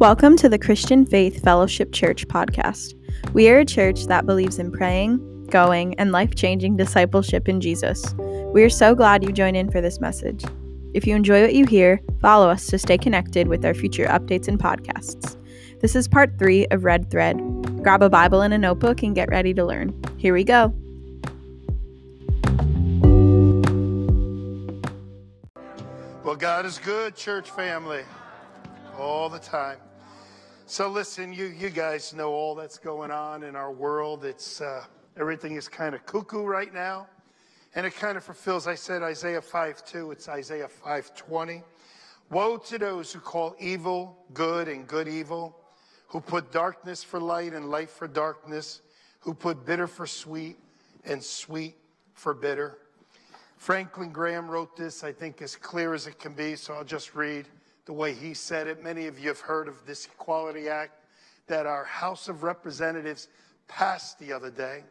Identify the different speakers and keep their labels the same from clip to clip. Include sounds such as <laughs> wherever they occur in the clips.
Speaker 1: Welcome to the Christian Faith Fellowship Church podcast. We are a church that believes in praying, going, and life changing discipleship in Jesus. We are so glad you joined in for this message. If you enjoy what you hear, follow us to stay connected with our future updates and podcasts. This is part three of Red Thread. Grab a Bible and a notebook and get ready to learn. Here we go.
Speaker 2: Well, God is good, church family, all the time. So listen, you you guys know all that's going on in our world. It's uh, everything is kind of cuckoo right now, and it kind of fulfills. I said Isaiah 5:2. It's Isaiah 5:20. Woe to those who call evil good and good evil, who put darkness for light and light for darkness, who put bitter for sweet and sweet for bitter. Franklin Graham wrote this, I think, as clear as it can be, so I'll just read the way he said it. Many of you have heard of this Equality Act that our House of Representatives passed the other day.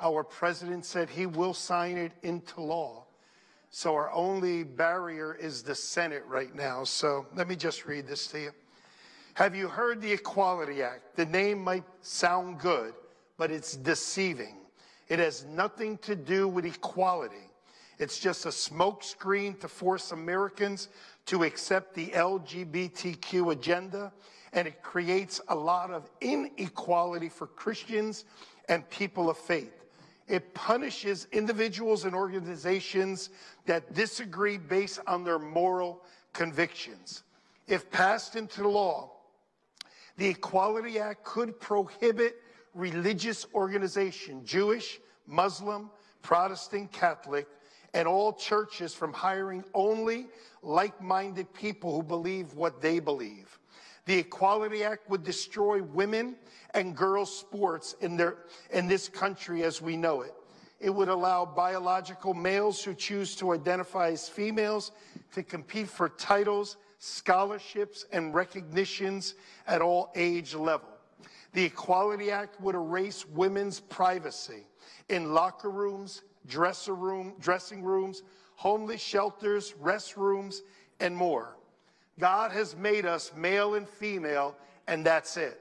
Speaker 2: Our president said he will sign it into law. So our only barrier is the Senate right now. So let me just read this to you. Have you heard the Equality Act? The name might sound good, but it's deceiving. It has nothing to do with equality. It's just a smokescreen to force Americans to accept the LGBTQ agenda, and it creates a lot of inequality for Christians and people of faith. It punishes individuals and organizations that disagree based on their moral convictions. If passed into law, the Equality Act could prohibit religious organization, Jewish, Muslim, Protestant, Catholic, and all churches from hiring only like minded people who believe what they believe. The Equality Act would destroy women and girls' sports in, their, in this country as we know it. It would allow biological males who choose to identify as females to compete for titles, scholarships, and recognitions at all age level. The Equality Act would erase women's privacy in locker rooms, dresser room, dressing rooms, homeless shelters, restrooms, and more. God has made us male and female, and that's it.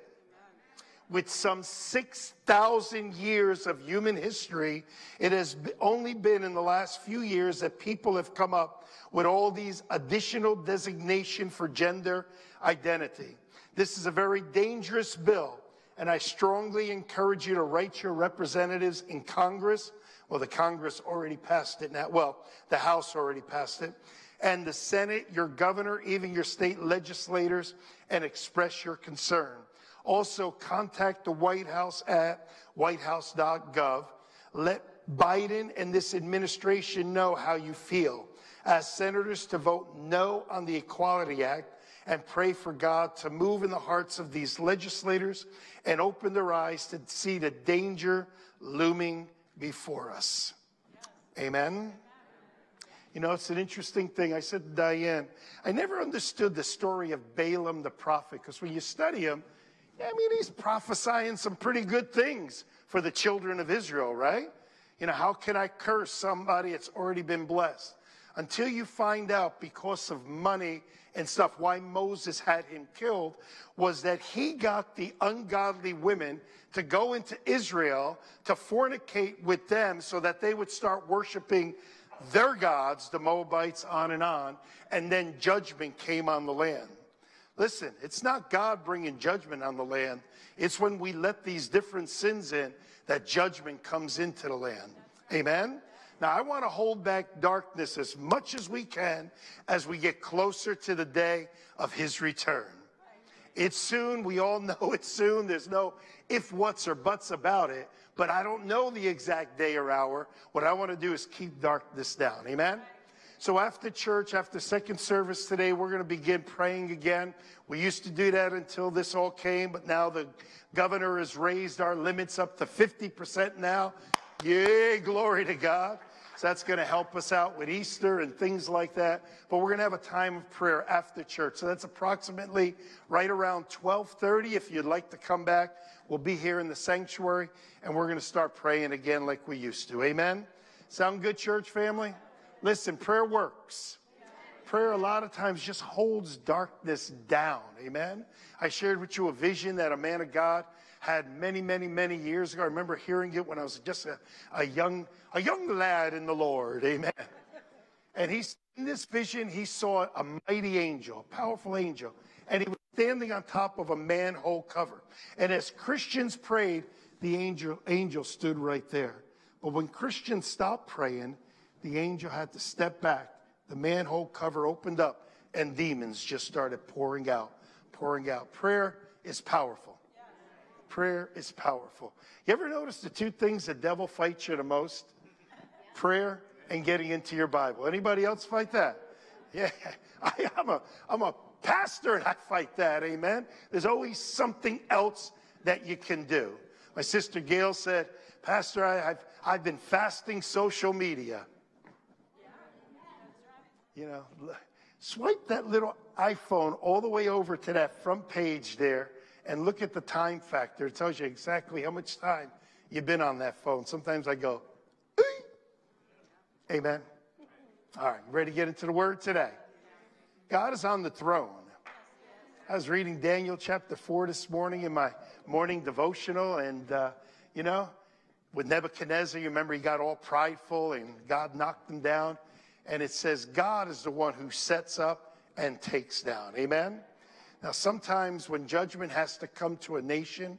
Speaker 2: With some 6,000 years of human history, it has only been in the last few years that people have come up with all these additional designation for gender identity. This is a very dangerous bill, and I strongly encourage you to write your representatives in Congress well, the Congress already passed it now. Well, the House already passed it. And the Senate, your governor, even your state legislators, and express your concern. Also, contact the White House at whitehouse.gov. Let Biden and this administration know how you feel. Ask senators to vote no on the Equality Act and pray for God to move in the hearts of these legislators and open their eyes to see the danger looming before us. Amen. You know, it's an interesting thing. I said to Diane, I never understood the story of Balaam the prophet, because when you study him, I mean, he's prophesying some pretty good things for the children of Israel, right? You know, how can I curse somebody that's already been blessed? Until you find out because of money and stuff why Moses had him killed was that he got the ungodly women to go into Israel to fornicate with them so that they would start worshiping their gods, the Moabites, on and on, and then judgment came on the land. Listen, it's not God bringing judgment on the land. It's when we let these different sins in that judgment comes into the land. Amen? Now, I want to hold back darkness as much as we can as we get closer to the day of his return. It's soon. We all <laughs> know it's soon. There's no if, whats, or buts about it. But I don't know the exact day or hour. What I want to do is keep darkness down. Amen? So after church, after second service today, we're going to begin praying again. We used to do that until this all came, but now the governor has raised our limits up to 50% now. Yay, glory to God. So that's going to help us out with Easter and things like that. But we're going to have a time of prayer after church. So that's approximately right around 12:30 if you'd like to come back. We'll be here in the sanctuary and we're going to start praying again like we used to. Amen. Sound good church family? Listen, prayer works. Prayer, a lot of times, just holds darkness down. Amen. I shared with you a vision that a man of God had many, many, many years ago. I remember hearing it when I was just a, a young, a young lad in the Lord. Amen. And he, in this vision, he saw a mighty angel, a powerful angel, and he was standing on top of a manhole cover. And as Christians prayed, the angel, angel stood right there. But when Christians stopped praying, the angel had to step back. The manhole cover opened up, and demons just started pouring out, pouring out. Prayer is powerful. Prayer is powerful. You ever notice the two things the devil fights you the most? Prayer and getting into your Bible. Anybody else fight that? Yeah, <laughs> I, am a, I'm a pastor and I fight that, amen. There's always something else that you can do. My sister Gail said, Pastor, I, have I've been fasting social media. You know, swipe that little iPhone all the way over to that front page there and look at the time factor. It tells you exactly how much time you've been on that phone. Sometimes I go, Amen. All right, ready to get into the word today? God is on the throne. I was reading Daniel chapter 4 this morning in my morning devotional, and, uh, you know, with Nebuchadnezzar, you remember he got all prideful and God knocked him down. And it says, God is the one who sets up and takes down. Amen? Now, sometimes when judgment has to come to a nation,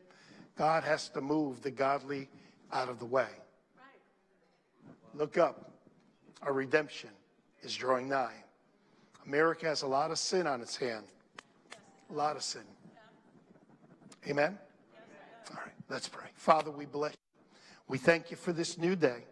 Speaker 2: God has to move the godly out of the way. Look up. Our redemption is drawing nigh. America has a lot of sin on its hand. A lot of sin. Amen? All right, let's pray. Father, we bless you. We thank you for this new day.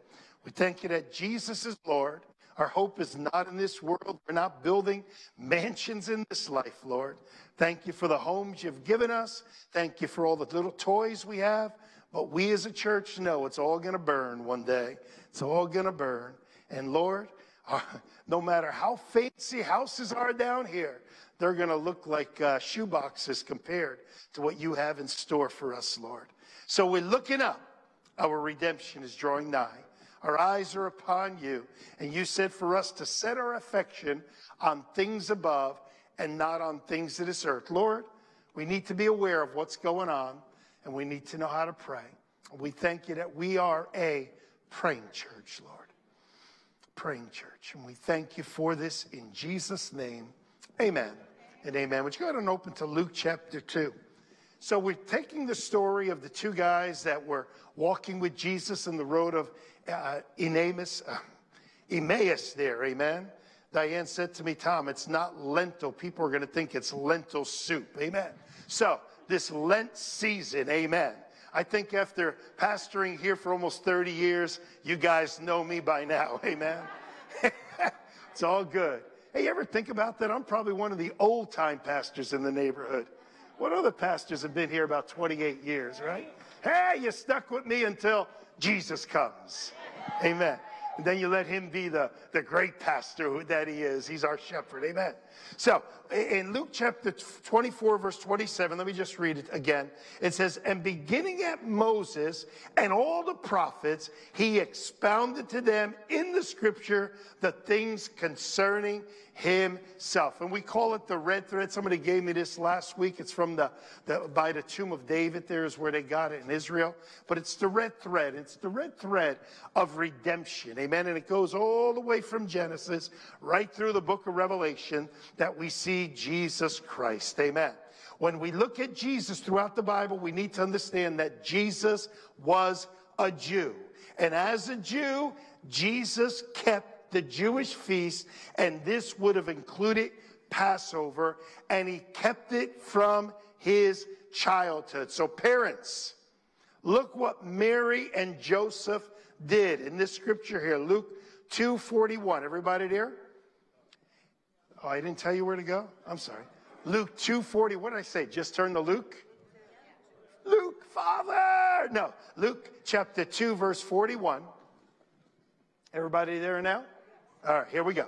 Speaker 2: We thank you that Jesus is Lord. Our hope is not in this world. We're not building mansions in this life, Lord. Thank you for the homes you've given us. Thank you for all the little toys we have. But we as a church know it's all going to burn one day. It's all going to burn. And Lord, <laughs> uh, no matter how fancy houses are down here, they're going to look like uh, shoeboxes compared to what you have in store for us, Lord. So we're looking up. Our redemption is drawing nigh. Our eyes are upon you. And you said for us to set our affection on things above and not on things of this earth. Lord, we need to be aware of what's going on and we need to know how to pray. We thank you that we are a praying church, Lord praying church. And we thank you for this in Jesus' name. Amen and amen. Would you go ahead and open to Luke chapter 2? So we're taking the story of the two guys that were walking with Jesus in the road of uh, uh, Emmaus there, amen. Diane said to me, Tom, it's not lentil. People are going to think it's lentil soup, amen. So this Lent season, amen. I think after pastoring here for almost 30 years, you guys know me by now. <laughs> Amen. <laughs> it's all good. Hey, you ever think about that? I'm probably one of the old time pastors in the neighborhood. What other pastors have been here about 28 years, right? Hey, you stuck with me until Jesus comes. Amen. And then you let him be the, the great pastor that he is. He's our shepherd. Amen. So in Luke chapter 24, verse 27, let me just read it again. It says, And beginning at Moses and all the prophets, he expounded to them in the scripture the things concerning himself. And we call it the red thread. Somebody gave me this last week. It's from the, the by the tomb of David. There is where they got it in Israel. But it's the red thread. It's the red thread of redemption. Amen. And it goes all the way from Genesis right through the book of Revelation that we see Jesus Christ. Amen. When we look at Jesus throughout the Bible, we need to understand that Jesus was a Jew. And as a Jew, Jesus kept the Jewish feast, and this would have included Passover, and he kept it from his childhood. So, parents, look what Mary and Joseph did in this scripture here, Luke 2:41. Everybody there? Oh, I didn't tell you where to go? I'm sorry. Luke 2:40. What did I say? Just turn to Luke. Luke, Father. No, Luke chapter 2 verse 41. Everybody there now? All right, here we go.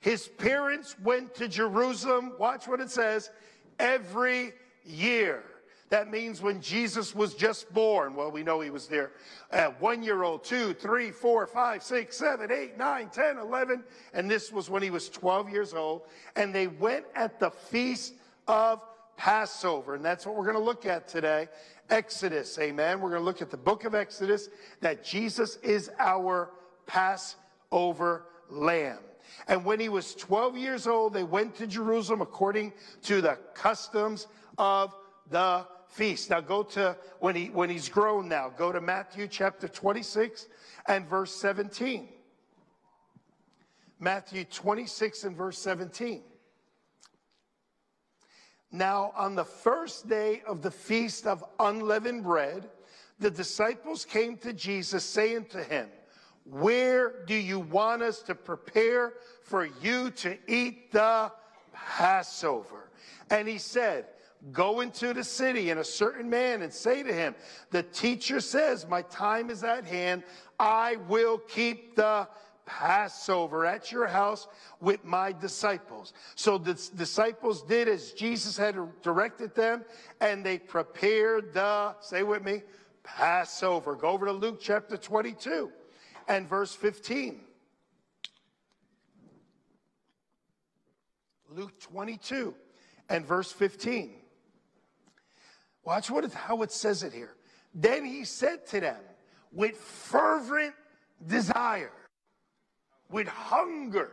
Speaker 2: His parents went to Jerusalem, watch what it says, every year That means when Jesus was just born. Well, we know he was there uh, at one year old, two, three, four, five, six, seven, eight, nine, ten, eleven, And this was when he was 12 years old. And they went at the feast of Passover. And that's what we're going to look at today. Exodus. Amen. We're going to look at the book of Exodus that Jesus is our Passover lamb. And when he was 12 years old, they went to Jerusalem according to the customs of the feast. Now go to when he when he's grown now, go to Matthew chapter 26 and verse 17. Matthew 26 and verse 17. Now, on the first day of the feast of unleavened bread, the disciples came to Jesus, saying to him, Where do you want us to prepare for you to eat the Passover? And he said, Go into the city and a certain man and say to him, The teacher says, My time is at hand. I will keep the Passover at your house with my disciples. So the disciples did as Jesus had directed them, and they prepared the, say with me, Passover. Go over to Luke chapter 22 and verse 15. Luke 22 and verse 15. Watch what it, how it says it here. Then he said to them, with fervent desire, with hunger,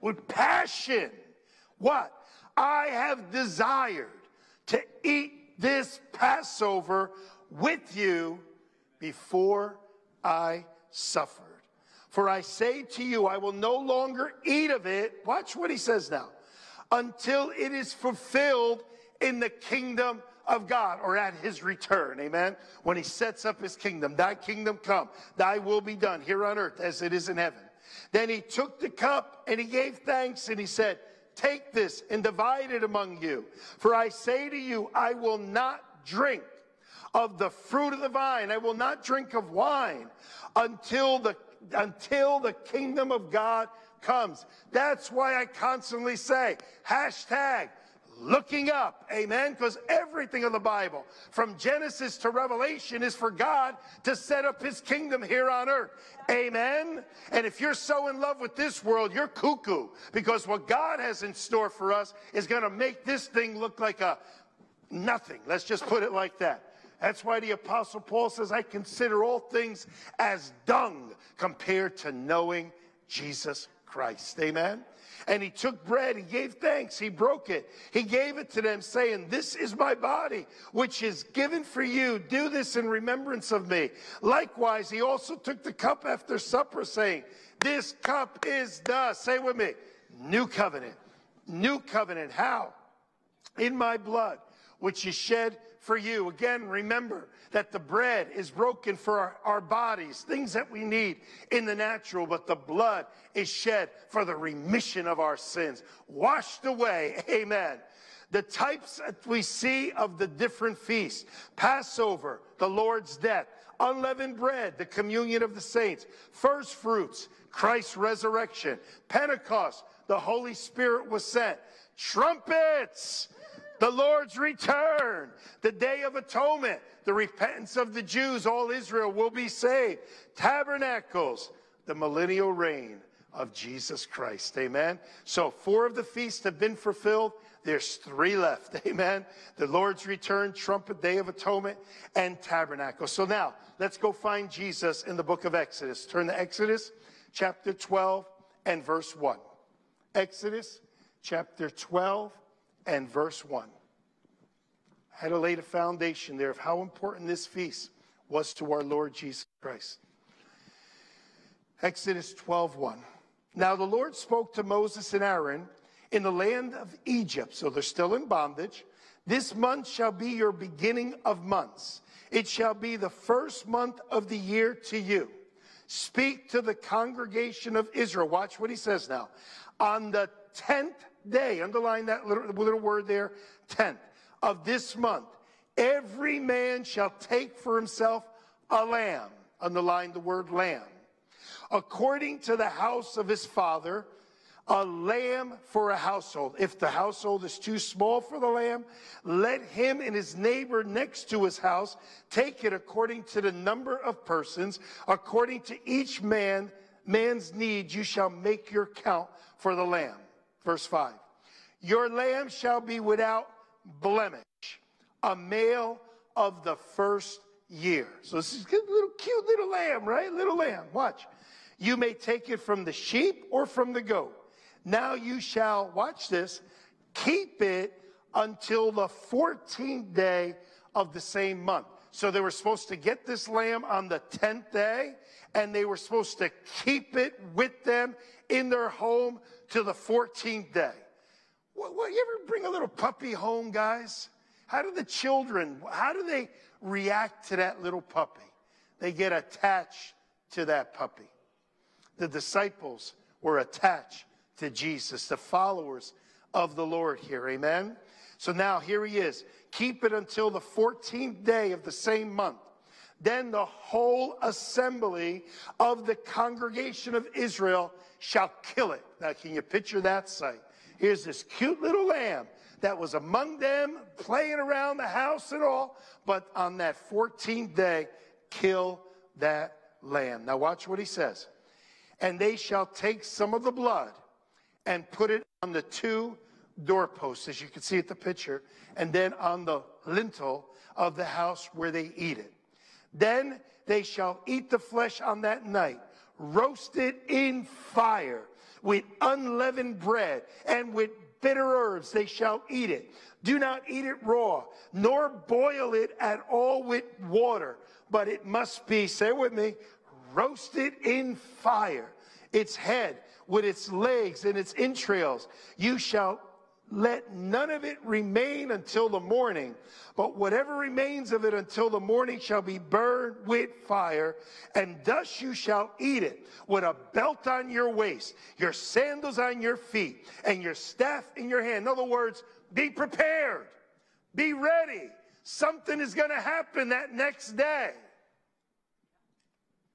Speaker 2: with passion, what? I have desired to eat this Passover with you before I suffered. For I say to you, I will no longer eat of it. Watch what he says now. Until it is fulfilled in the kingdom of God or at his return. Amen. When he sets up his kingdom, thy kingdom come, thy will be done here on earth as it is in heaven. Then he took the cup and he gave thanks and he said, Take this and divide it among you. For I say to you, I will not drink of the fruit of the vine. I will not drink of wine until the, until the kingdom of God comes. That's why I constantly say, hashtag looking up. Amen. Because everything of the Bible, from Genesis to Revelation, is for God to set up his kingdom here on earth. Amen. And if you're so in love with this world, you're cuckoo. Because what God has in store for us is going to make this thing look like a nothing. Let's just put it like that. That's why the Apostle Paul says, I consider all things as dung compared to knowing Jesus Christ. Amen. And he took bread, he gave thanks, he broke it, he gave it to them, saying, This is my body, which is given for you. Do this in remembrance of me. Likewise, he also took the cup after supper, saying, This cup is the, say with me, new covenant. New covenant. How? In my blood, which is shed for you. Again, remember that the bread is broken for our, our, bodies, things that we need in the natural, but the blood is shed for the remission of our sins, washed away. <laughs> Amen. The types that we see of the different feasts Passover, the Lord's death, unleavened bread, the communion of the saints, first fruits, Christ's resurrection, Pentecost, the Holy Spirit was sent, trumpets, the Lord's return, the day of atonement, the repentance of the Jews, all Israel will be saved. Tabernacles, the millennial reign of Jesus Christ. Amen. So four of the feasts have been fulfilled. There's three left. <laughs> Amen. The Lord's return, trumpet, day of atonement, and tabernacle. So now let's go find Jesus in the book of Exodus. Turn to Exodus chapter 12 and verse 1. Exodus chapter 12 and verse 1. I had to lay the foundation there of how important this feast was to our Lord Jesus Christ. Exodus 12 1. Now the Lord spoke to Moses and Aaron in the land of Egypt, so they're still in bondage. This month shall be your beginning of months. It shall be the first month of the year to you. Speak to the congregation of Israel. Watch what he says now. On the 10th day, underline that little, little word there, 10th of this month, every man shall take for himself a lamb. Underline the word lamb. According to the house of his father, a lamb for a household. If the household is too small for the lamb, let him and his neighbor next to his house take it according to the number of persons, according to each man man's need, you shall make your count for the lamb. Verse 5. Your lamb shall be without blemish, a male of the first year. So this is a little cute little lamb, right? Little lamb. Watch. You may take it from the sheep or from the goat. Now you shall, watch this, keep it until the 14th day of the same month. So they were supposed to get this lamb on the 10th day, and they were supposed to keep it with them in their home to the 14th day. What, what, you ever bring a little puppy home, guys? How do the children, how do they react to that little puppy? They get attached to that puppy. The disciples were attached to Jesus, the followers of the Lord here. Amen. So now here he is. Keep it until the 14th day of the same month. Then the whole assembly of the congregation of Israel shall kill it. Now, can you picture that sight? Here's this cute little lamb that was among them, playing around the house and all, but on that 14th day, kill that lamb. Now, watch what he says. And they shall take some of the blood and put it on the two doorposts, as you can see at the picture, and then on the lintel of the house where they eat it. Then they shall eat the flesh on that night, roasted in fire with unleavened bread and with bitter herbs they shall eat it. Do not eat it raw, nor boil it at all with water, but it must be, say with me, roasted in fire. Its head with its legs and its entrails. You shall let none of it remain until the morning, but whatever remains of it until the morning shall be burned with fire, and thus you shall eat it with a belt on your waist, your sandals on your feet, and your staff in your hand. In other words, be prepared, be ready. Something is going to happen that next day.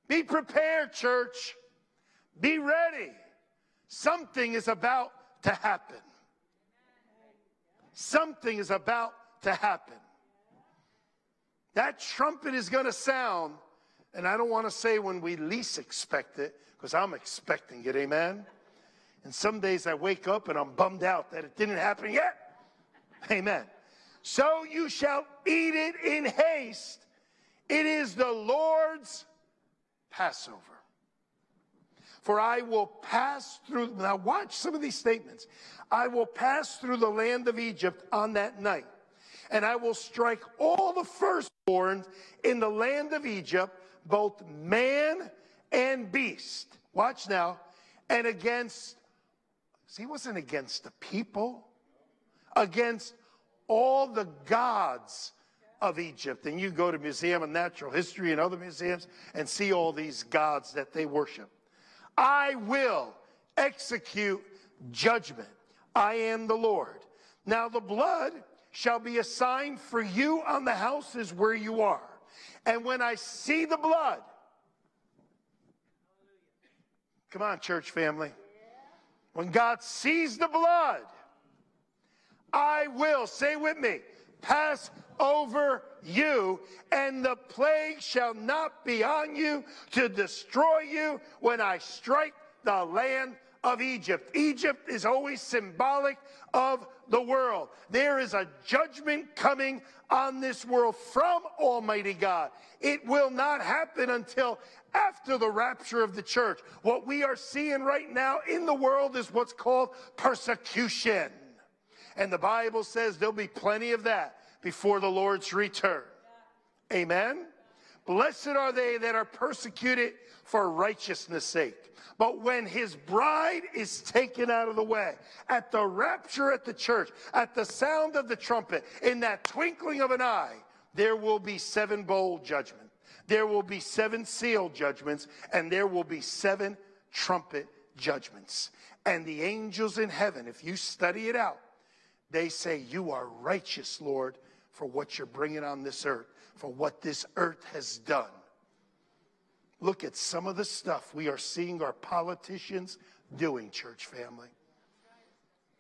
Speaker 2: Be prepared, church. Be ready. Something is about to happen. Something is about to happen. That trumpet is going to sound, and I don't want to say when we least expect it, because I'm expecting it, amen? And some days I wake up and I'm bummed out that it didn't happen yet. Amen. So you shall eat it in haste. It is the Lord's Passover. For I will pass through, now watch some of these statements. I will pass through the land of Egypt on that night, and I will strike all the firstborn in the land of Egypt, both man and beast. Watch now. And against, see, wasn't against the people, against all the gods of Egypt. And you go to Museum of Natural History and other museums and see all these gods that they worship. I will execute judgment. I am the Lord. Now the blood shall be a sign for you on the houses where you are. And when I see the blood, come on, church family. When God sees the blood, I will, say with me, pass over you, and the plague shall not be on you to destroy you when I strike the land of Egypt. Egypt is always symbolic of the world. There is a judgment coming on this world from Almighty God. It will not happen until after the rapture of the church. What we are seeing right now in the world is what's called persecution. And the Bible says there'll be plenty of that before the Lord's return. Amen. Blessed are they that are persecuted for righteousness' sake. But when his bride is taken out of the way, at the rapture at the church, at the sound of the trumpet, in that twinkling of an eye, there will be seven bowl judgment. There will be seven seal judgments, and there will be seven trumpet judgments. And the angels in heaven, if you study it out, they say, You are righteous, Lord, for what you're bringing on this earth, for what this earth has done. Look at some of the stuff we are seeing our politicians doing, church family.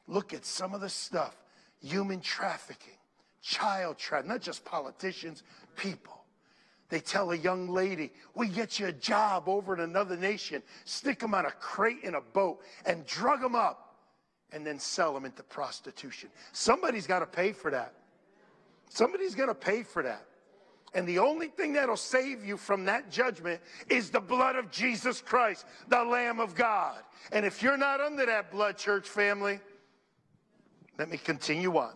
Speaker 2: Look at some of the stuff human trafficking, child trafficking, not just politicians, people. They tell a young lady, we get you a job over in another nation, stick them on a crate in a boat and drug them up and then sell them into prostitution. Somebody's got to pay for that. Somebody's going to pay for that. And the only thing that'll save you from that judgment is the blood of Jesus Christ, the Lamb of God. And if you're not under that blood, church family, let me continue on.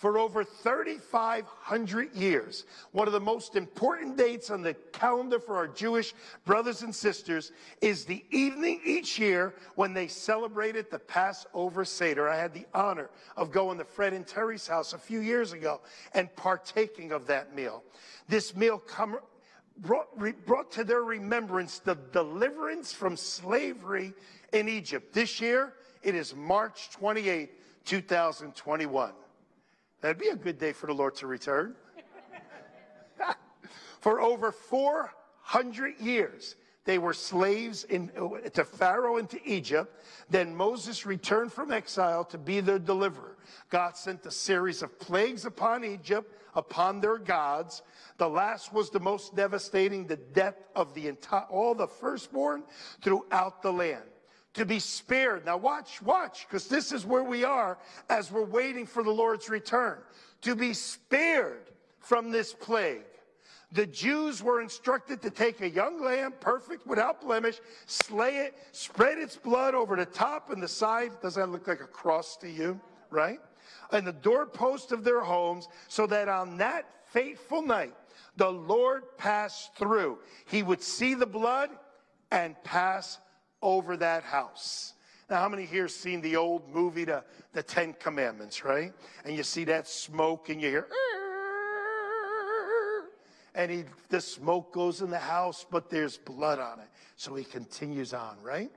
Speaker 2: For over 3,500 years, one of the most important dates on the calendar for our Jewish brothers and sisters is the evening each year when they celebrated the Passover Seder. I had the honor of going to Fred and Terry's house a few years ago and partaking of that meal. This meal come, brought, brought to their remembrance the deliverance from slavery in Egypt. This year, it is March 28, 2021. That'd be a good day for the Lord to return. <laughs> for over 400 years, they were slaves in, to Pharaoh and to Egypt. Then Moses returned from exile to be their deliverer. God sent a series of plagues upon Egypt, upon their gods. The last was the most devastating, the death of the entire, all the firstborn throughout the land to be spared. Now, watch, watch, because this is where we are as we're waiting for the Lord's return. To be spared from this plague. The Jews were instructed to take a young lamb, perfect, without blemish, slay it, spread its blood over the top and the side. Does that look like a cross to you? Right? And the doorpost of their homes, so that on that fateful night, the Lord passed through. He would see the blood and pass over that house. Now, how many here seen the old movie, the, the Ten Commandments, right? And you see that smoke and you hear, and he, the smoke goes in the house, but there's blood on it. So he continues on, right?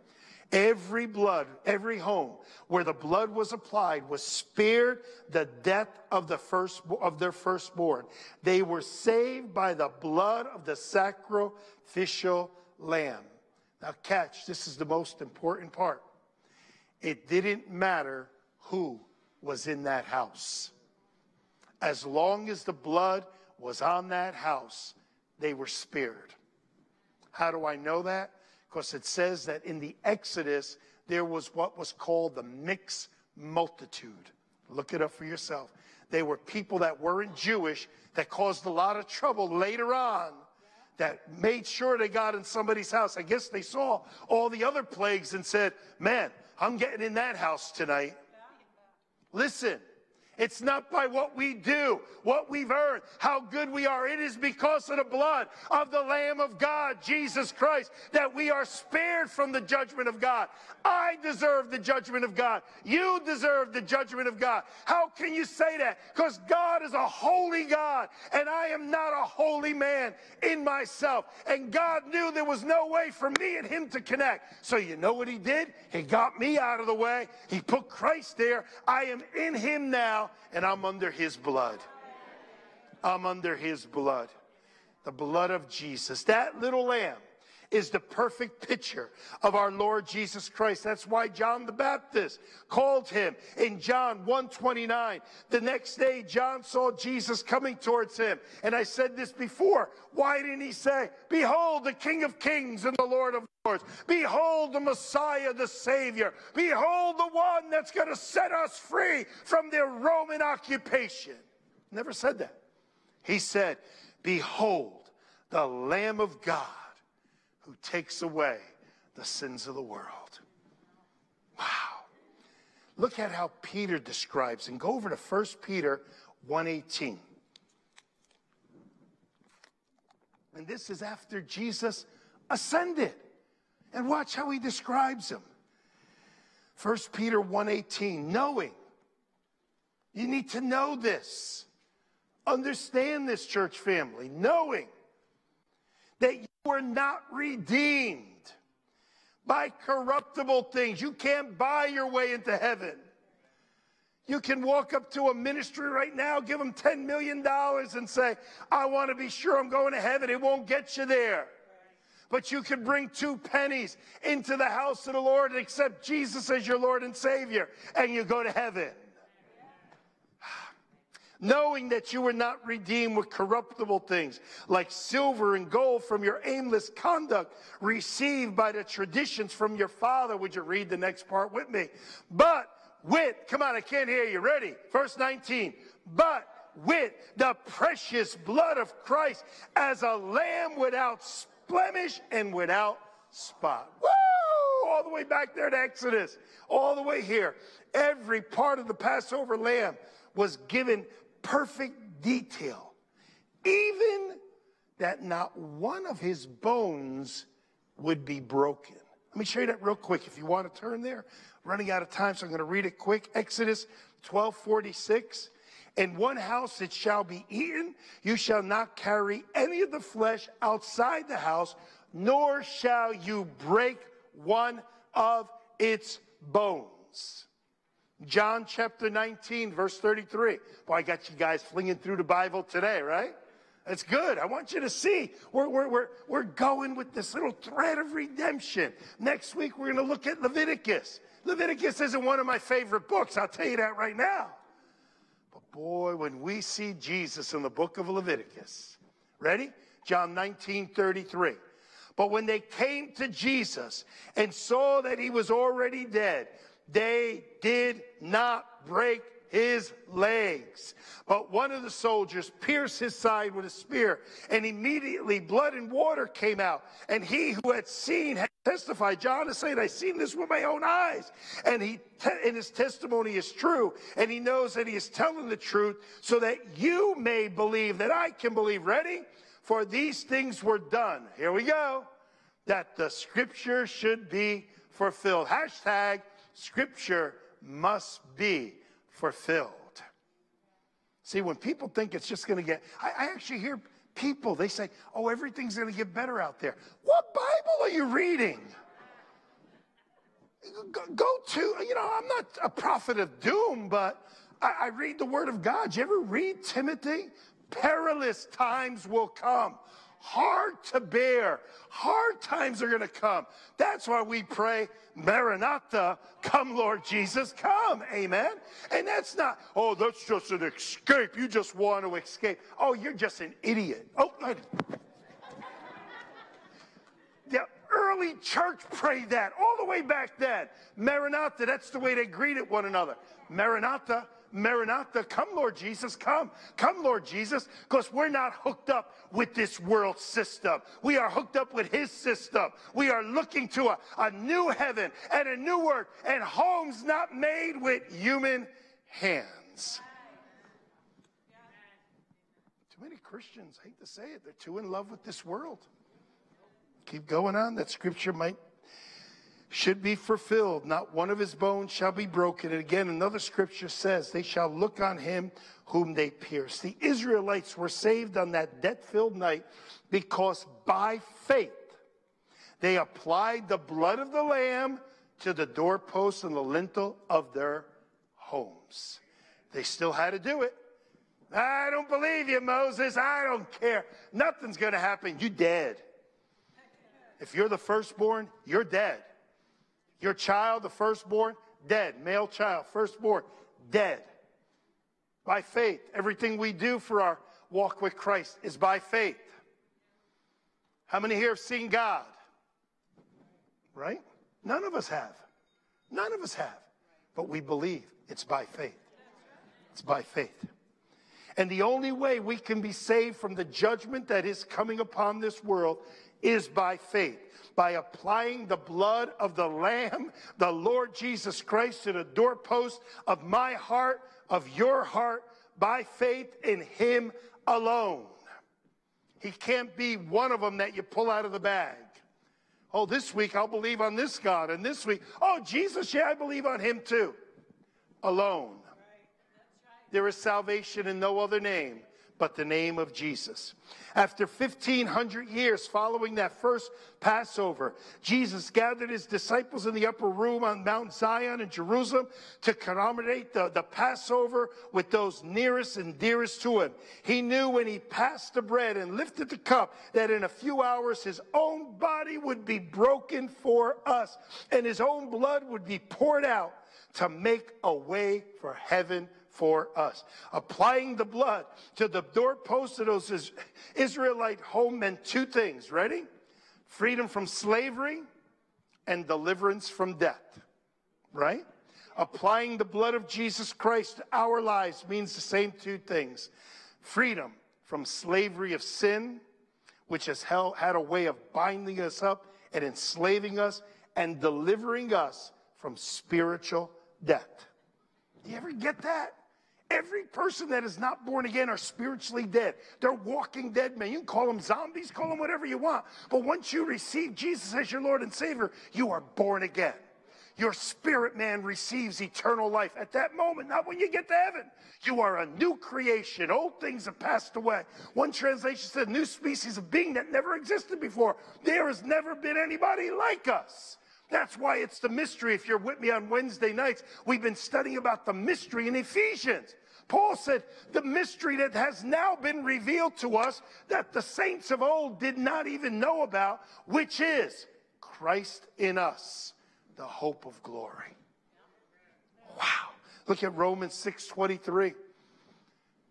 Speaker 2: Every blood, every home where the blood was applied was spared the death of the first of their firstborn. They were saved by the blood of the sacrificial lamb. Now, catch, this is the most important part. It didn't matter who was in that house. As long as the blood was on that house, they were spared. How do I know that? Because it says that in the Exodus, there was what was called the mixed multitude. Look it up for yourself. They were people that weren't Jewish that caused a lot of trouble later on that made sure they got in somebody's house. I guess they saw all the other plagues and said, Man, I'm getting in that house tonight. Listen, it's not by what we do, what we've earned, how good we are. It is because of the blood of the Lamb of God, Jesus Christ, that we are spared from the judgment of God. I deserve the judgment of God. You deserve the judgment of God. How can you say that? Because God is a holy God, and I am not a holy man in myself. And God knew there was no way for me and Him to connect. So you know what He did? He got me out of the way. He put Christ there. I am in Him now now, and I'm under his blood. I'm under his blood. The blood of Jesus. That little lamb is the perfect picture of our Lord Jesus Christ. That's why John the Baptist called him in John 129. The next day, John saw Jesus coming towards him. And I said this before. Why didn't he say, Behold, the King of Kings and the Lord of Lords. Behold, the Messiah, the Savior. Behold, the one that's going to set us free from their Roman occupation. Never said that. He said, Behold, the Lamb of God who takes away the sins of the world. Wow. Look at how Peter describes and go over to 1 Peter 1:18. And this is after Jesus ascended. And watch how he describes him. 1 Peter 1:18, knowing. You need to know this. Understand this church family, knowing that were not redeemed by corruptible things. You can't buy your way into heaven. You can walk up to a ministry right now, give them $10 million and say, I want to be sure I'm going to heaven. It won't get you there. but you could bring two pennies into the house of the Lord and accept Jesus as your Lord and Savior, and you go to heaven. Knowing that you were not redeemed with corruptible things like silver and gold from your aimless conduct received by the traditions from your father. Would you read the next part with me? But with, come on, I can't hear you. Ready? Verse 19. But with the precious blood of Christ as a lamb without blemish and without spot. Woo! All the way back there to Exodus, all the way here. Every part of the Passover lamb was given perfect detail, even that not one of his bones would be broken. Let me show you that real quick if you want to turn there. Running out of time, so I'm going to read it quick. Exodus 1246. In one house it shall be eaten. You shall not carry any of the flesh outside the house, nor shall you break one of its bones. John chapter 19, verse 33. Boy, I got you guys flinging through the Bible today, right? That's good. I want you to see we're, we're, we're, we're going with this little thread of redemption. Next week, we're going to look at Leviticus. Leviticus isn't one of my favorite books, I'll tell you that right now. But boy, when we see Jesus in the book of Leviticus, ready? John 19 33. But when they came to Jesus and saw that he was already dead, they did not break his legs. But one of the soldiers pierced his side with a spear, and immediately blood and water came out. And he who had seen had testified. John is saying, I seen this with my own eyes. And he and his testimony is true. And he knows that he is telling the truth so that you may believe that I can believe. Ready? For these things were done. Here we go. That the scripture should be fulfilled. Hashtag scripture must be fulfilled. See, when people think it's just going to get, I, I, actually hear people, they say, oh, everything's going to get better out there. What Bible are you reading? Go, go to, you know, I'm not a prophet of doom, but I, I read the word of God. Did you ever read Timothy? Perilous times will come hard to bear. Hard times are going to come. That's why we pray, Maranatha, come, Lord Jesus, come. Amen. And that's not, oh, that's just an escape. You just want to escape. Oh, you're just an idiot. Oh, the early church prayed that all the way back then. Maranatha, that's the way they greeted one another. Maranatha, Maranatha, come, Lord Jesus, come. Come, Lord Jesus, because we're not hooked up with this world system. We are hooked up with His system. We are looking to a, a new heaven and a new earth and homes not made with human hands. Too many Christians, I hate to say it, they're too in love with this world. Keep going on. That scripture might should be fulfilled. Not one of his bones shall be broken. And again, another scripture says, they shall look on him whom they pierced. The Israelites were saved on that death filled night because by faith they applied the blood of the Lamb to the doorposts and the lintel of their homes. They still had to do it. I don't believe you, Moses. I don't care. Nothing's going to happen. You're dead. If you're the firstborn, you're dead. Your child, the firstborn, dead. Male child, firstborn, dead. By faith. Everything we do for our walk with Christ is by faith. How many here have seen God? Right? None of us have. None of us have. But we believe it's by faith. It's by faith. And the only way we can be saved from the judgment that is coming upon this world is by faith by applying the blood of the Lamb, the Lord Jesus Christ, to the doorpost of my heart, of your heart, by faith in Him alone. He can't be one of them that you pull out of the bag. Oh, this week I'll believe on this God, and this week, oh, Jesus, yeah, I believe on Him too. Alone. There is salvation in no other name but the name of Jesus. After 1500 years following that first Passover, Jesus gathered his disciples in the upper room on Mount Zion in Jerusalem to commemorate the, the Passover with those nearest and dearest to him. He knew when he passed the bread and lifted the cup that in a few hours his own body would be broken for us and his own blood would be poured out to make a way for heaven for us. Applying the blood to the doorpost of those Israelite home meant two things. Ready? Freedom from slavery and deliverance from death. Right? Applying the blood of Jesus Christ to our lives means the same two things. Freedom from slavery of sin, which has had a way of binding us up and enslaving us and delivering us from spiritual death. Do you ever get that? Every person that is not born again are spiritually dead. They're walking dead men. You can call them zombies, call them whatever you want. But once you receive Jesus as your Lord and Savior, you are born again. Your spirit man receives eternal life at that moment, not when you get to heaven. You are a new creation. Old things have passed away. One translation said, new species of being that never existed before. There has never been anybody like us. That's why it's the mystery. If you're with me on Wednesday nights, we've been studying about the mystery in Ephesians. Paul said, the mystery that has now been revealed to us that the saints of old did not even know about, which is Christ in us, the hope of glory. Wow. Look at Romans 6:23.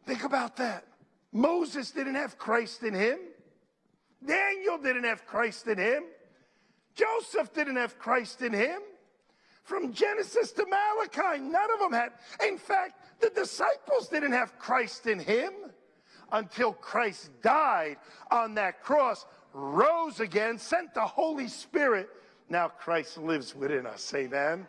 Speaker 2: Think about that. Moses didn't have Christ in him. Daniel didn't have Christ in him. Joseph didn't have Christ in him. From Genesis to Malachi, none of them had. In fact, the disciples didn't have Christ in him until Christ died on that cross, rose again, sent the Holy Spirit. Now Christ lives within us. Amen.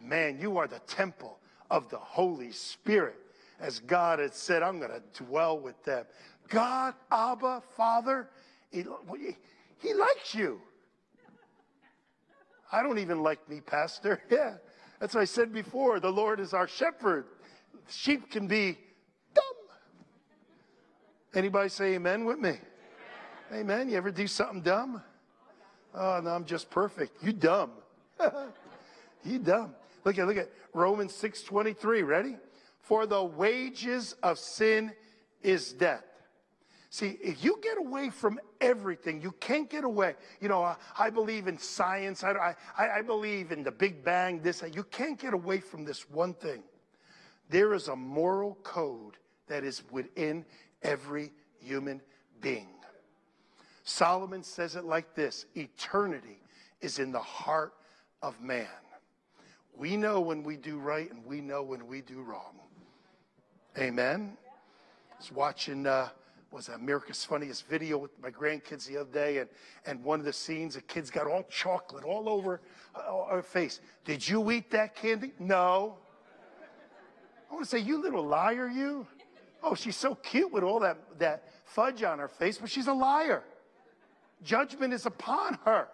Speaker 2: Man, you are the temple of the Holy Spirit. As God had said, I'm going to dwell with them. God, Abba, Father, he, he likes you. I don't even like me, Pastor. <laughs> Yeah. That's what I said before. The Lord is our shepherd. Sheep can be dumb. Anybody say amen with me? Amen. amen. You ever do something dumb? Oh, no, I'm just perfect. You dumb. <laughs> you dumb. Look at look at Romans 6:23. Ready? For the wages of sin is death. See, if you get away from everything, you can't get away. You know, I, I believe in science. I, I, I believe in the Big Bang, this. You can't get away from this one thing. There is a moral code that is within every human being. Solomon says it like this Eternity is in the heart of man. We know when we do right and we know when we do wrong. Amen. I was watching uh, was America's Funniest Video with my grandkids the other day, and, and one of the scenes, the kids got all chocolate all over uh, her face. Did you eat that candy? No. I want to say, you little liar, you. Oh, she's so cute with all that, that fudge on her face, but she's a liar. Judgment is upon her.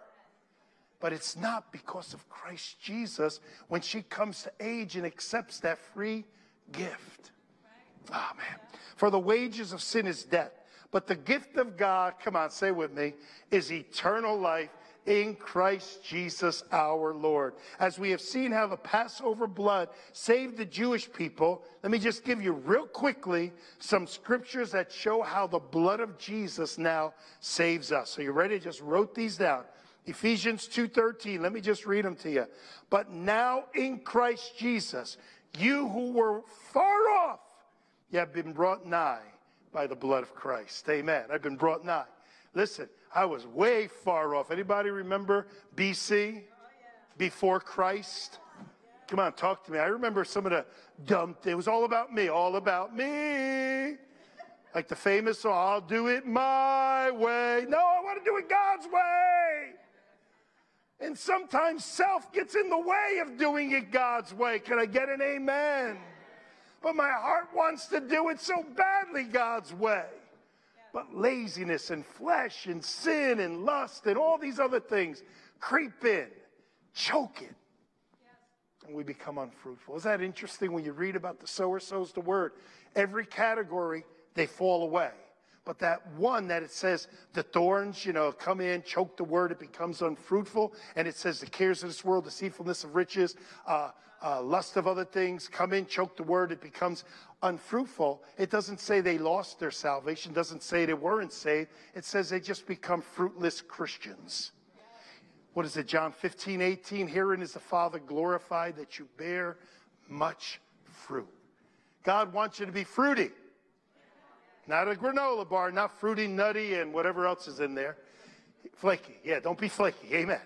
Speaker 2: But it's not because of Christ Jesus when she comes to age and accepts that free gift. Oh. For the wages of sin is death. But the gift of God, come on, say with me, is eternal life in Christ Jesus our Lord. As we have seen how the Passover blood saved the Jewish people, let me just give you real quickly some scriptures that show how the blood of Jesus now saves us. So you ready? Just wrote these down. Ephesians 2:13. Let me just read them to you. But now in Christ Jesus, you who were far off you have been brought nigh by the blood of Christ. Amen. I've been brought nigh. Listen, I was way far off. Anybody remember BC? Before Christ? Come on, talk to me. I remember some of the dumb. It was all about me, all about me. Like the famous song, I'll do it my way. No, I want to do it God's way. And sometimes self gets in the way of doing it God's way. Can I get an amen? But my heart wants to do it so badly God's way. But laziness and flesh and sin and lust and all these other things creep in, choke it, and we become unfruitful. Is that interesting when you read about the sower sows the word? Every category they fall away. But that one that it says the thorns, you know, come in, choke the word, it becomes unfruitful. And it says the cares of this world, deceitfulness of riches, uh, uh, lust of other things, come in, choke the word, it becomes unfruitful. It doesn't say they lost their salvation, doesn't say they weren't saved. It says they just become fruitless Christians. What is it, John 15, 18? Herein is the Father glorified that you bear much fruit. God wants you to be fruity. Not a granola bar, not fruity, nutty, and whatever else is in there. Flaky. Yeah, don't be flaky. Amen.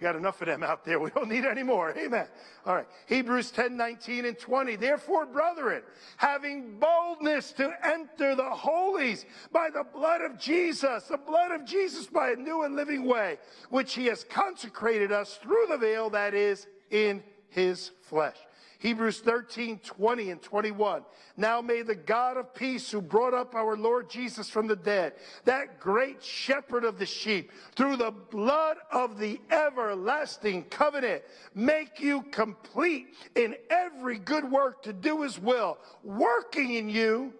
Speaker 2: You got enough of them out there. <laughs> We don't need any more. Amen. All right. Hebrews 10, 19 and 20. Therefore, brethren, having boldness to enter the holies by the blood of Jesus, the blood of Jesus by a new and living way, which he has consecrated us through the veil that is in his flesh. Hebrews 13, 20 and 21. Now may the God of peace who brought up our Lord Jesus from the dead, that great shepherd of the sheep, through the blood of the everlasting covenant, make you complete in every good work to do his will, working in you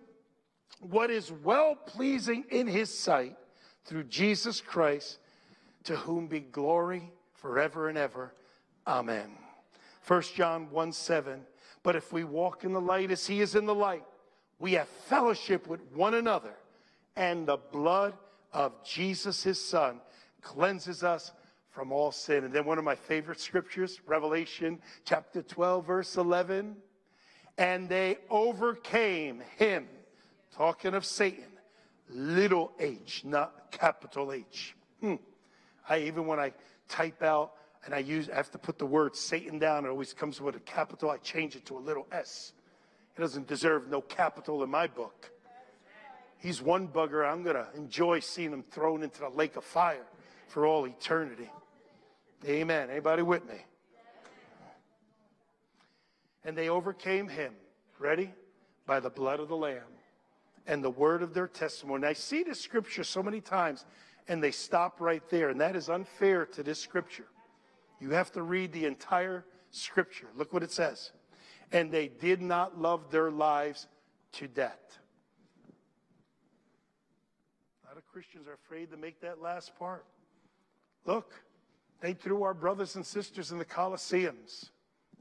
Speaker 2: what is well pleasing in his sight through Jesus Christ, to whom be glory forever and ever. Amen. 1 John 1 7. But if we walk in the light as he is in the light, we have fellowship with one another, and the blood of Jesus, his son, cleanses us from all sin. And then one of my favorite scriptures, Revelation chapter 12, verse 11. And they overcame him, talking of Satan, little h, not capital H. Hmm. I even when I type out and I use I have to put the word Satan down. It always comes with a capital. I change it to a little s. He doesn't deserve no capital in my book. He's one bugger I'm to enjoy seeing him thrown into the lake of fire for all eternity. Amen. Anybody with me? And they overcame him. Ready? By the blood of the Lamb and the word of their testimony. I see this scripture so many times and they stop right there. And that is unfair to this scripture. You have to read the entire scripture. Look what it says. And they did not love their lives to death. A lot of Christians are afraid to make that last part. Look, they threw our brothers and sisters in the Colosseums.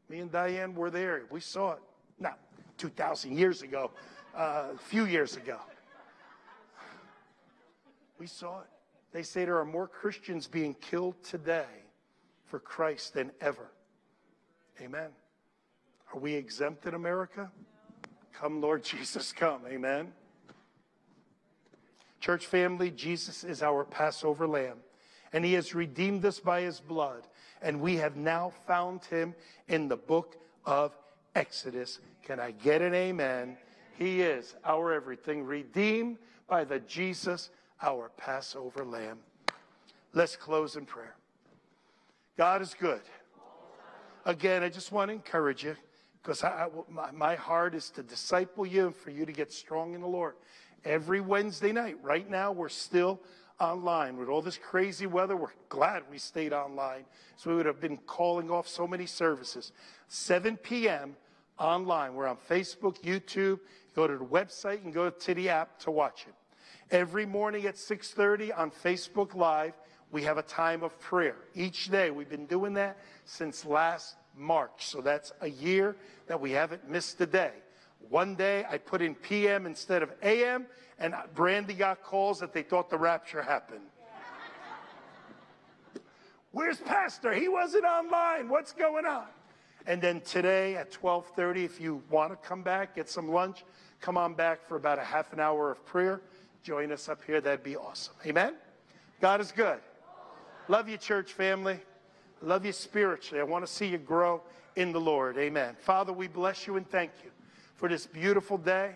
Speaker 2: Me and Diane were there. We saw it. Not 2,000 years ago, uh, a few years ago. We saw it. They say there are more Christians being killed today for Christ than ever. Amen. Are we exempt in America? Come, Lord <laughs> Jesus, come. Amen. Church family, Jesus is our Passover lamb, and he has redeemed us by his blood, and we have now found him in the book of Exodus. Can I get an amen? He is our everything, redeemed by the Jesus, our Passover lamb. Let's close in prayer. God is good. Again, I just want to encourage you because my, my heart is to disciple you and for you to get strong in the Lord. Every Wednesday night, right now, we're still online with all this crazy weather. We're glad we stayed online. So we would have been calling off so many services. 7 p.m. online. We're on Facebook, YouTube. Go to the website and go to the app to watch it. Every morning at 6:30 on Facebook Live we have a time of prayer each day. We've been doing that since last March. So that's a year that we haven't missed a day. One day I put in PM instead of AM, and Brandy got calls that they thought the rapture happened. <laughs> Where's Pastor? He wasn't online. What's going on? And then today at 12:30, if you want to come back, get some lunch, come on back for about a half an hour of prayer. Join us up here. That'd be awesome. Amen. God is good. Love you, church family. Love you spiritually. I want to see you grow in the Lord. Amen. Father, we bless you and thank you for this beautiful day.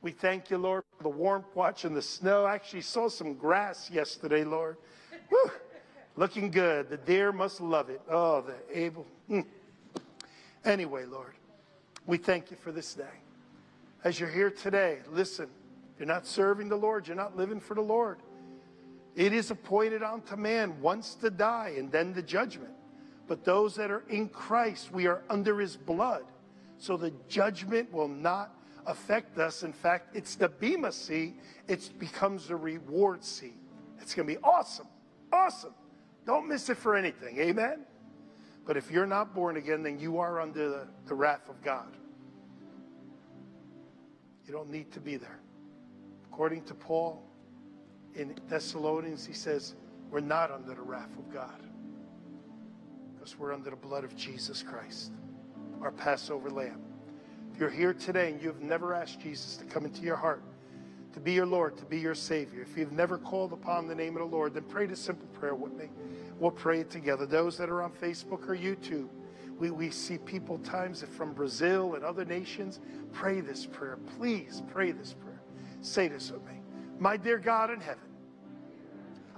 Speaker 2: We thank you, Lord, for the warmth, watching the snow. I actually saw some grass yesterday, Lord. Whew. Looking good. The deer must love it. Oh, the able. Mm. Anyway, Lord, we thank you for this day. As you're here today, listen, you're not serving the Lord, you're not living for the Lord. It is appointed unto man once to die and then the judgment. But those that are in Christ, we are under his blood. So the judgment will not affect us. In fact, it's the Bema seat. It becomes the reward seat. It's going to be awesome. Awesome. Don't miss it for anything. Amen? But if you're not born again, then you are under the, the wrath of God. You don't need to be there. According to Paul in Thessalonians, he says, We're not under the wrath of God because we're under the blood of Jesus Christ, our Passover lamb. If you're here today and you've never asked Jesus to come into your heart, to be your Lord, to be your Savior, if you've never called upon the name of the Lord, then pray this simple prayer with me. We'll pray it together. Those that are on Facebook or YouTube, we, we see people times from Brazil and other nations. Pray this prayer. Please pray this prayer. Say this with me. My dear God in heaven,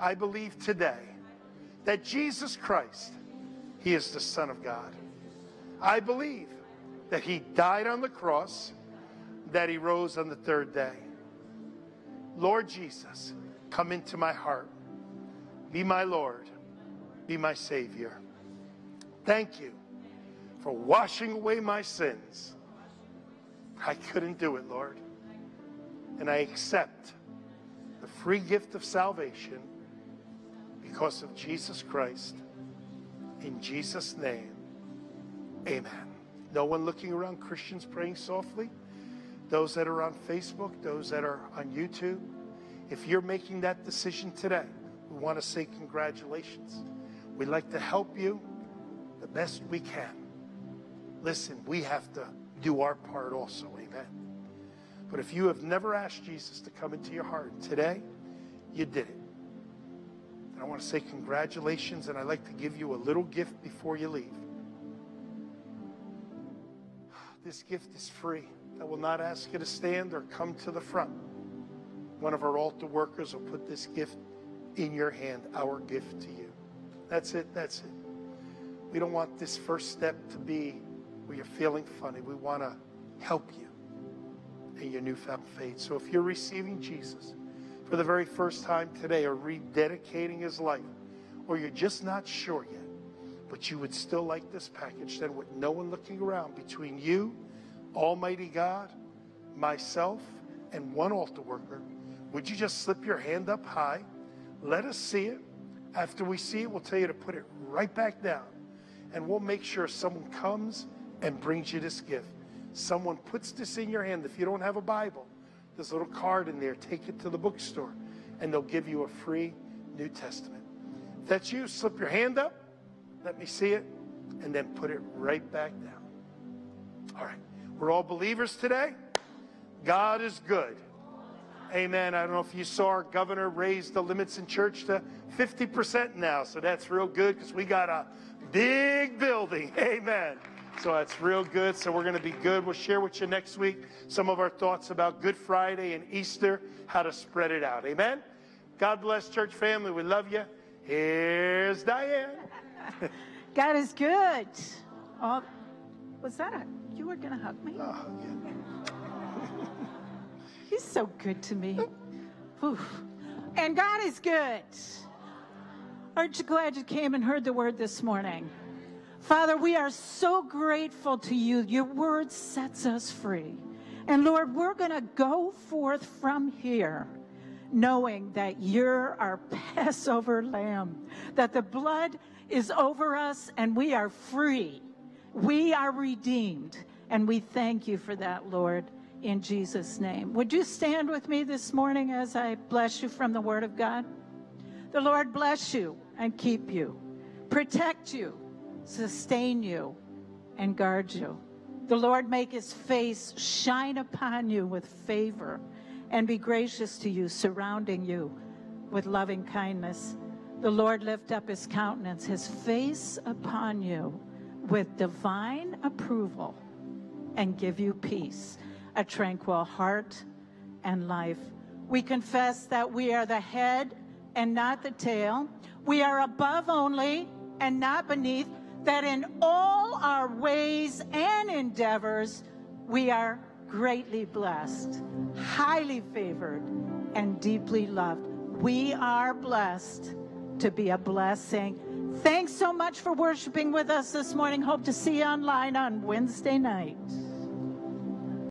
Speaker 2: I believe today that Jesus Christ, He is the Son of God. I believe that He died on the cross, that He rose on the third day. Lord Jesus, come into my heart. Be my Lord. Be my Savior. Thank you for washing away my sins. I couldn't do it, Lord. And I accept the free gift of salvation because of Jesus Christ. In Jesus' name, amen. No one looking around, Christians praying softly. Those that are on Facebook, those that are on YouTube. If you're making that decision today, we want to say congratulations. We'd like to help you the best we can. Listen, we have to do our part also. Amen. But if you have never asked Jesus to come into your heart, today you did it. And I want to say congratulations, and I'd like to give you a little gift before you leave. This gift is free. I will not ask you to stand or come to the front. One of our altar workers will put this gift in your hand, our gift to you. That's it. That's it. We don't want this first step to be where you're feeling funny. We want to help you in your newfound faith. So if you're receiving Jesus for the very first time today or rededicating his life, or you're just not sure yet, but you would still like this package, then with no one looking around between you, Almighty God, myself, and one altar worker, would you just slip your hand up high? Let us see it. After we see it, we'll tell you to put it right back down. And we'll make sure someone comes and brings you this gift. Someone puts this in your hand. If you don't have a Bible, a little card in there. Take it to the bookstore, and they'll give you a free New Testament. If that's you, slip your hand up. Let me see it, and then put it right back down. All right. We're all believers today. God is good. Amen. I don't know if you saw our governor raise the limits in church to 50% now. So that's real good because we got a big building. <laughs> Amen. So that's real good. So we're going to be good. We'll share with you next week some of our thoughts about Good Friday and Easter, how to spread it out. Amen. God bless church family. We love you. Here's Diane. <laughs>
Speaker 3: God is good. Oh, was that a, you were going to hug me?
Speaker 2: Oh, yeah. <laughs>
Speaker 3: He's so good to me. Whew. And God is good. Aren't you glad you came and heard the word this morning? Father, we are so grateful to you. Your word sets us free. And Lord, we're going to go forth from here knowing that you're our <laughs> Passover lamb, that the blood is over us and we are free. We are redeemed. And we thank you for that, Lord in Jesus' name. Would you stand with me this morning as I bless you from the Word of God? The Lord bless you and keep you, protect you, sustain you, and guard you. The Lord make his face shine upon you with favor and be gracious to you, surrounding you with loving kindness. The Lord lift up his countenance, his face upon you with divine approval and give you peace a tranquil heart and life. We confess that we are the head and not the tail. We are above only and not beneath, that in all our ways and endeavors, we are greatly blessed, highly favored, and deeply loved. We are blessed to be a blessing. Thanks so much for worshiping with us this morning. Hope to see you online on Wednesday night.